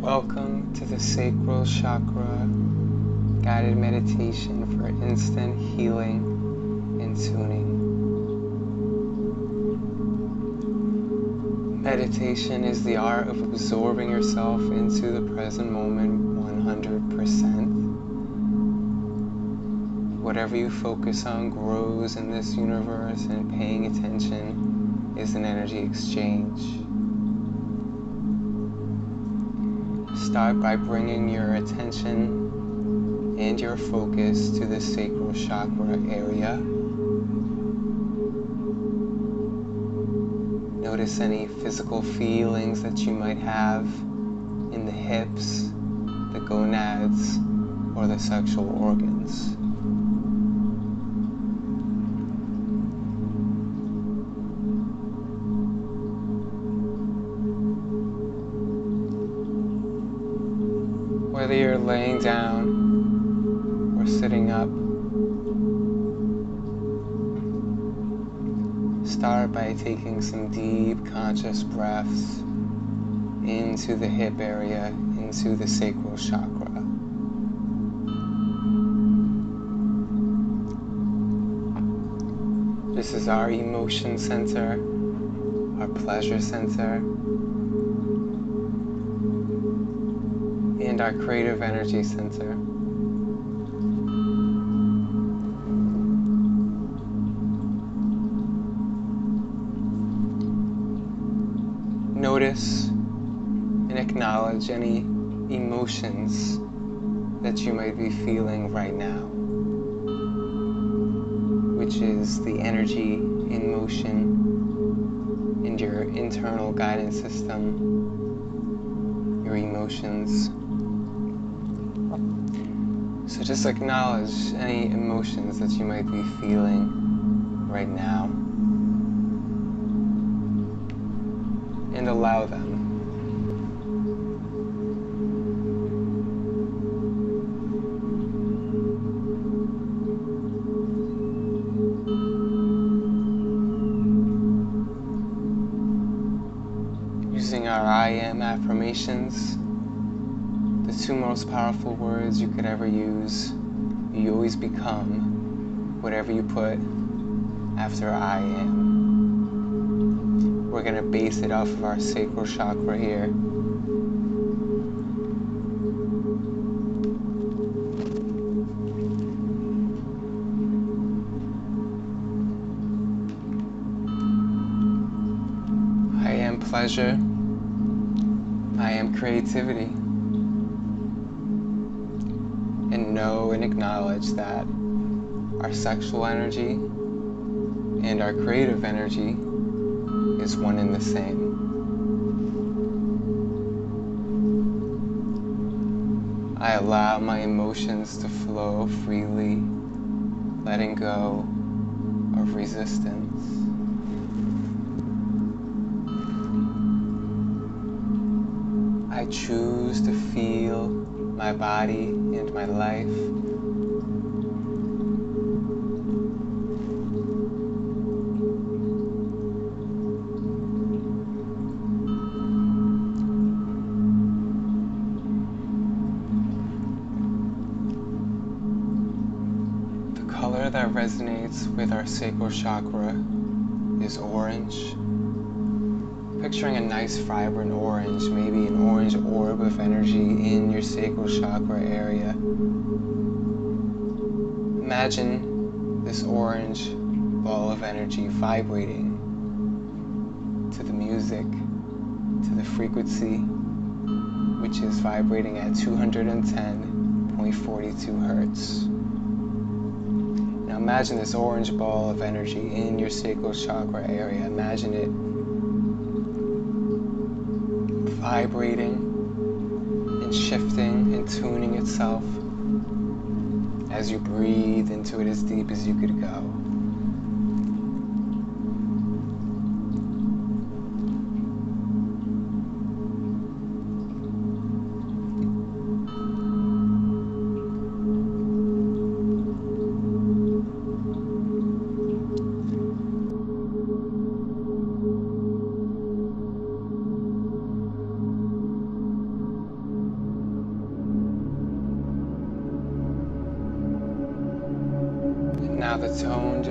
Welcome to the Sacral Chakra guided meditation for instant healing and tuning. Meditation is the art of absorbing yourself into the present moment 100%. Whatever you focus on grows in this universe, and paying attention is an energy exchange. Start by bringing your attention and your focus to the sacral chakra area. Notice any physical feelings that you might have in the hips, the gonads, or the sexual organs. Whether you're laying down or sitting up. Start by taking some deep conscious breaths into the hip area, into the sacral chakra. This is our emotion center, our pleasure center. And our creative energy center. Notice and acknowledge any emotions that you might be feeling right now, which is the energy in motion in your internal guidance system, your emotions. So just acknowledge any emotions that you might be feeling right now and allow them. Using our I am affirmations two most powerful words you could ever use. You always become whatever you put after I am. We're going to base it off of our sacral chakra here. I am pleasure. I am creativity. And acknowledge that our sexual energy and our creative energy is one and the same. I allow my emotions to flow freely, letting go of resistance. I choose to feel my body and my life. That resonates with our sacral chakra is orange picturing a nice vibrant orange, maybe an orange orb of energy in your sacral chakra area. Imagine this orange ball of energy vibrating to the music, to the frequency, which is vibrating at 210.42 hertz. Imagine this orange ball of energy in your sacral chakra area. Imagine it vibrating and shifting and tuning itself as you breathe into it as deep as you could go.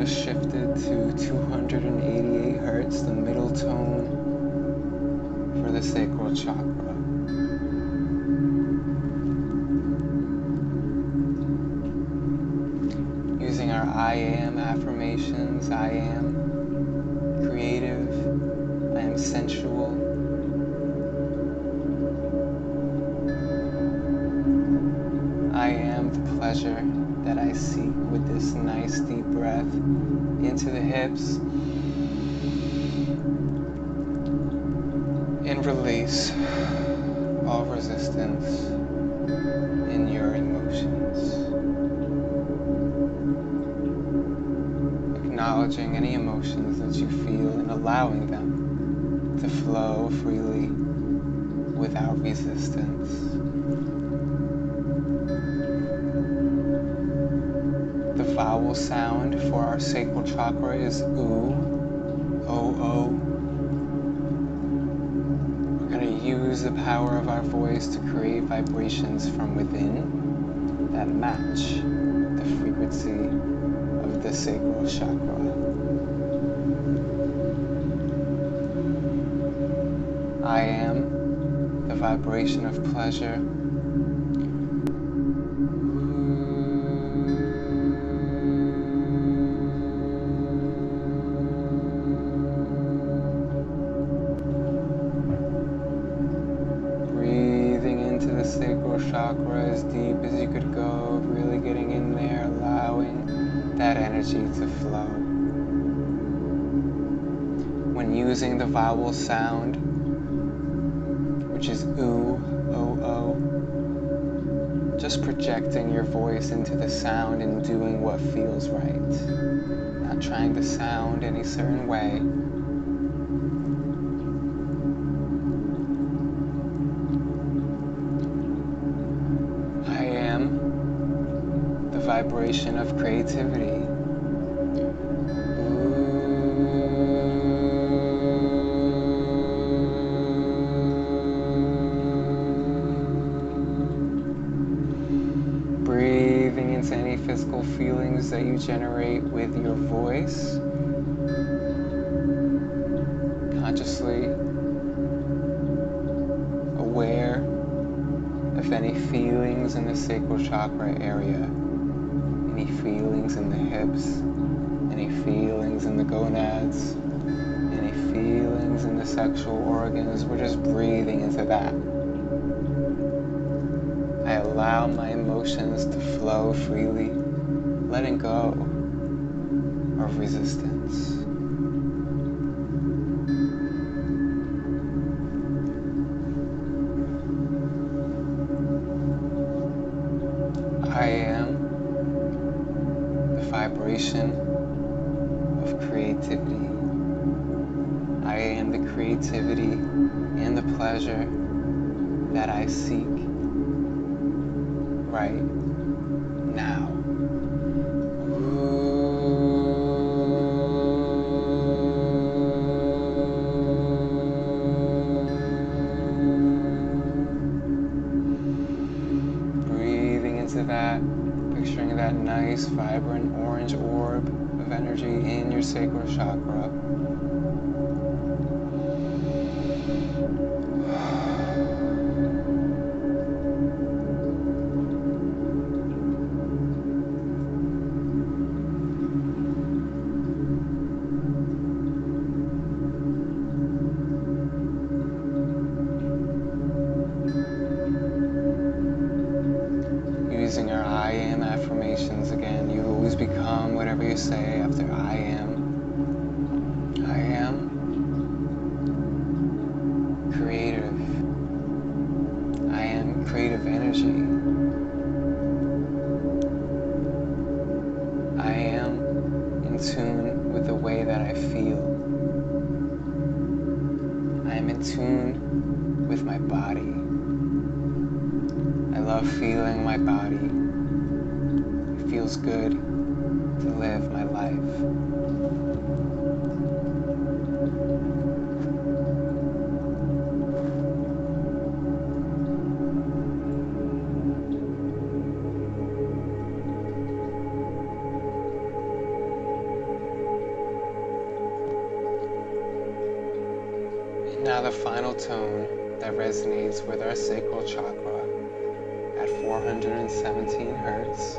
Shifted to 288 hertz, the middle tone for the sacral chakra. Using our I am affirmations, I am hips and release all resistance in your emotions. Acknowledging any emotions that you feel and allowing them to flow freely without resistance. Our sacral chakra is oo, o, o. We're going to use the power of our voice to create vibrations from within that match the frequency of the sacral chakra. I am the vibration of pleasure to flow. When using the vowel sound, which is oo, o, oh, o, oh, just projecting your voice into the sound and doing what feels right. Not trying to sound any certain way, I am the vibration of creativity. Feelings that you generate with your voice. Consciously aware of any feelings in the sacral chakra area any feelings in the hips, any feelings in the gonads, any feelings in the sexual organs. We're just breathing into that. I allow my emotions to flow freely, letting go of resistance. I am the vibration of creativity. I am the creativity and the pleasure that I seek right chakra. Am creative energy. I am in tune with the way that I feel. I am in tune with my body. I love feeling my body. It feels good the final tone that resonates with our sacral chakra at 417 hertz.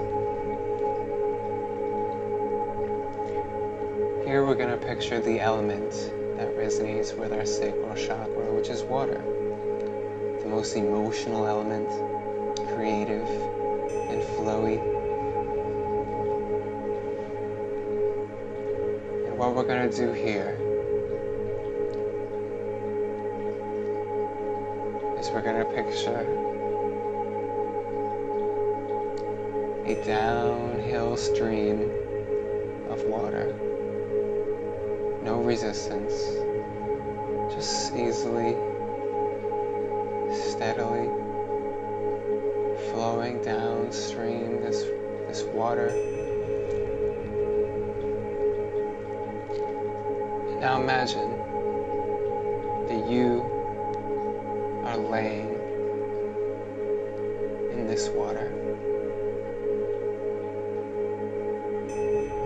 Here we're going to picture the element that resonates with our sacral chakra, which is water, the most emotional element, creative and flowy. And what we're going to do here we're going to picture a downhill stream of water. No resistance, just easily, steadily flowing downstream this, this water. Now imagine laying in this water.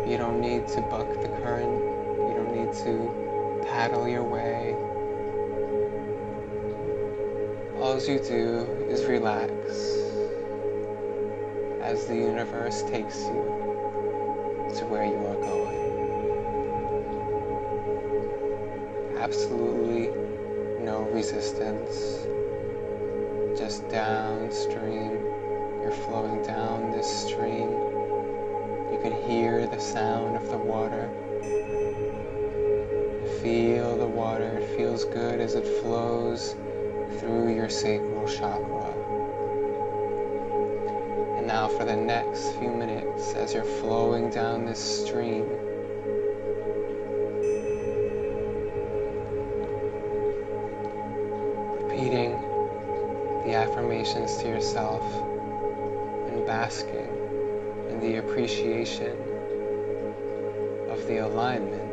You don't need to buck the current. You don't need to paddle your way. All you do is relax as the universe takes you to where you are going. Absolutely no resistance, just downstream. You're flowing down this stream. You can hear the sound of the water. Feel the water. It feels good as it flows through your sacral chakra. And now, for the next few minutes, as you're flowing down this stream, to yourself and basking in the appreciation of the alignment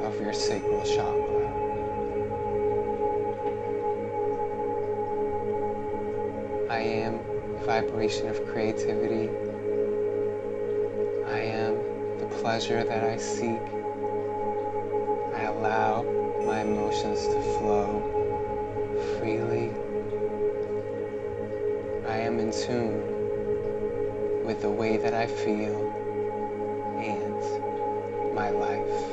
of your sacral chakra. I am a vibration of creativity. I am the pleasure that I seek. I allow my emotions to flow tune with the way that I feel and my life.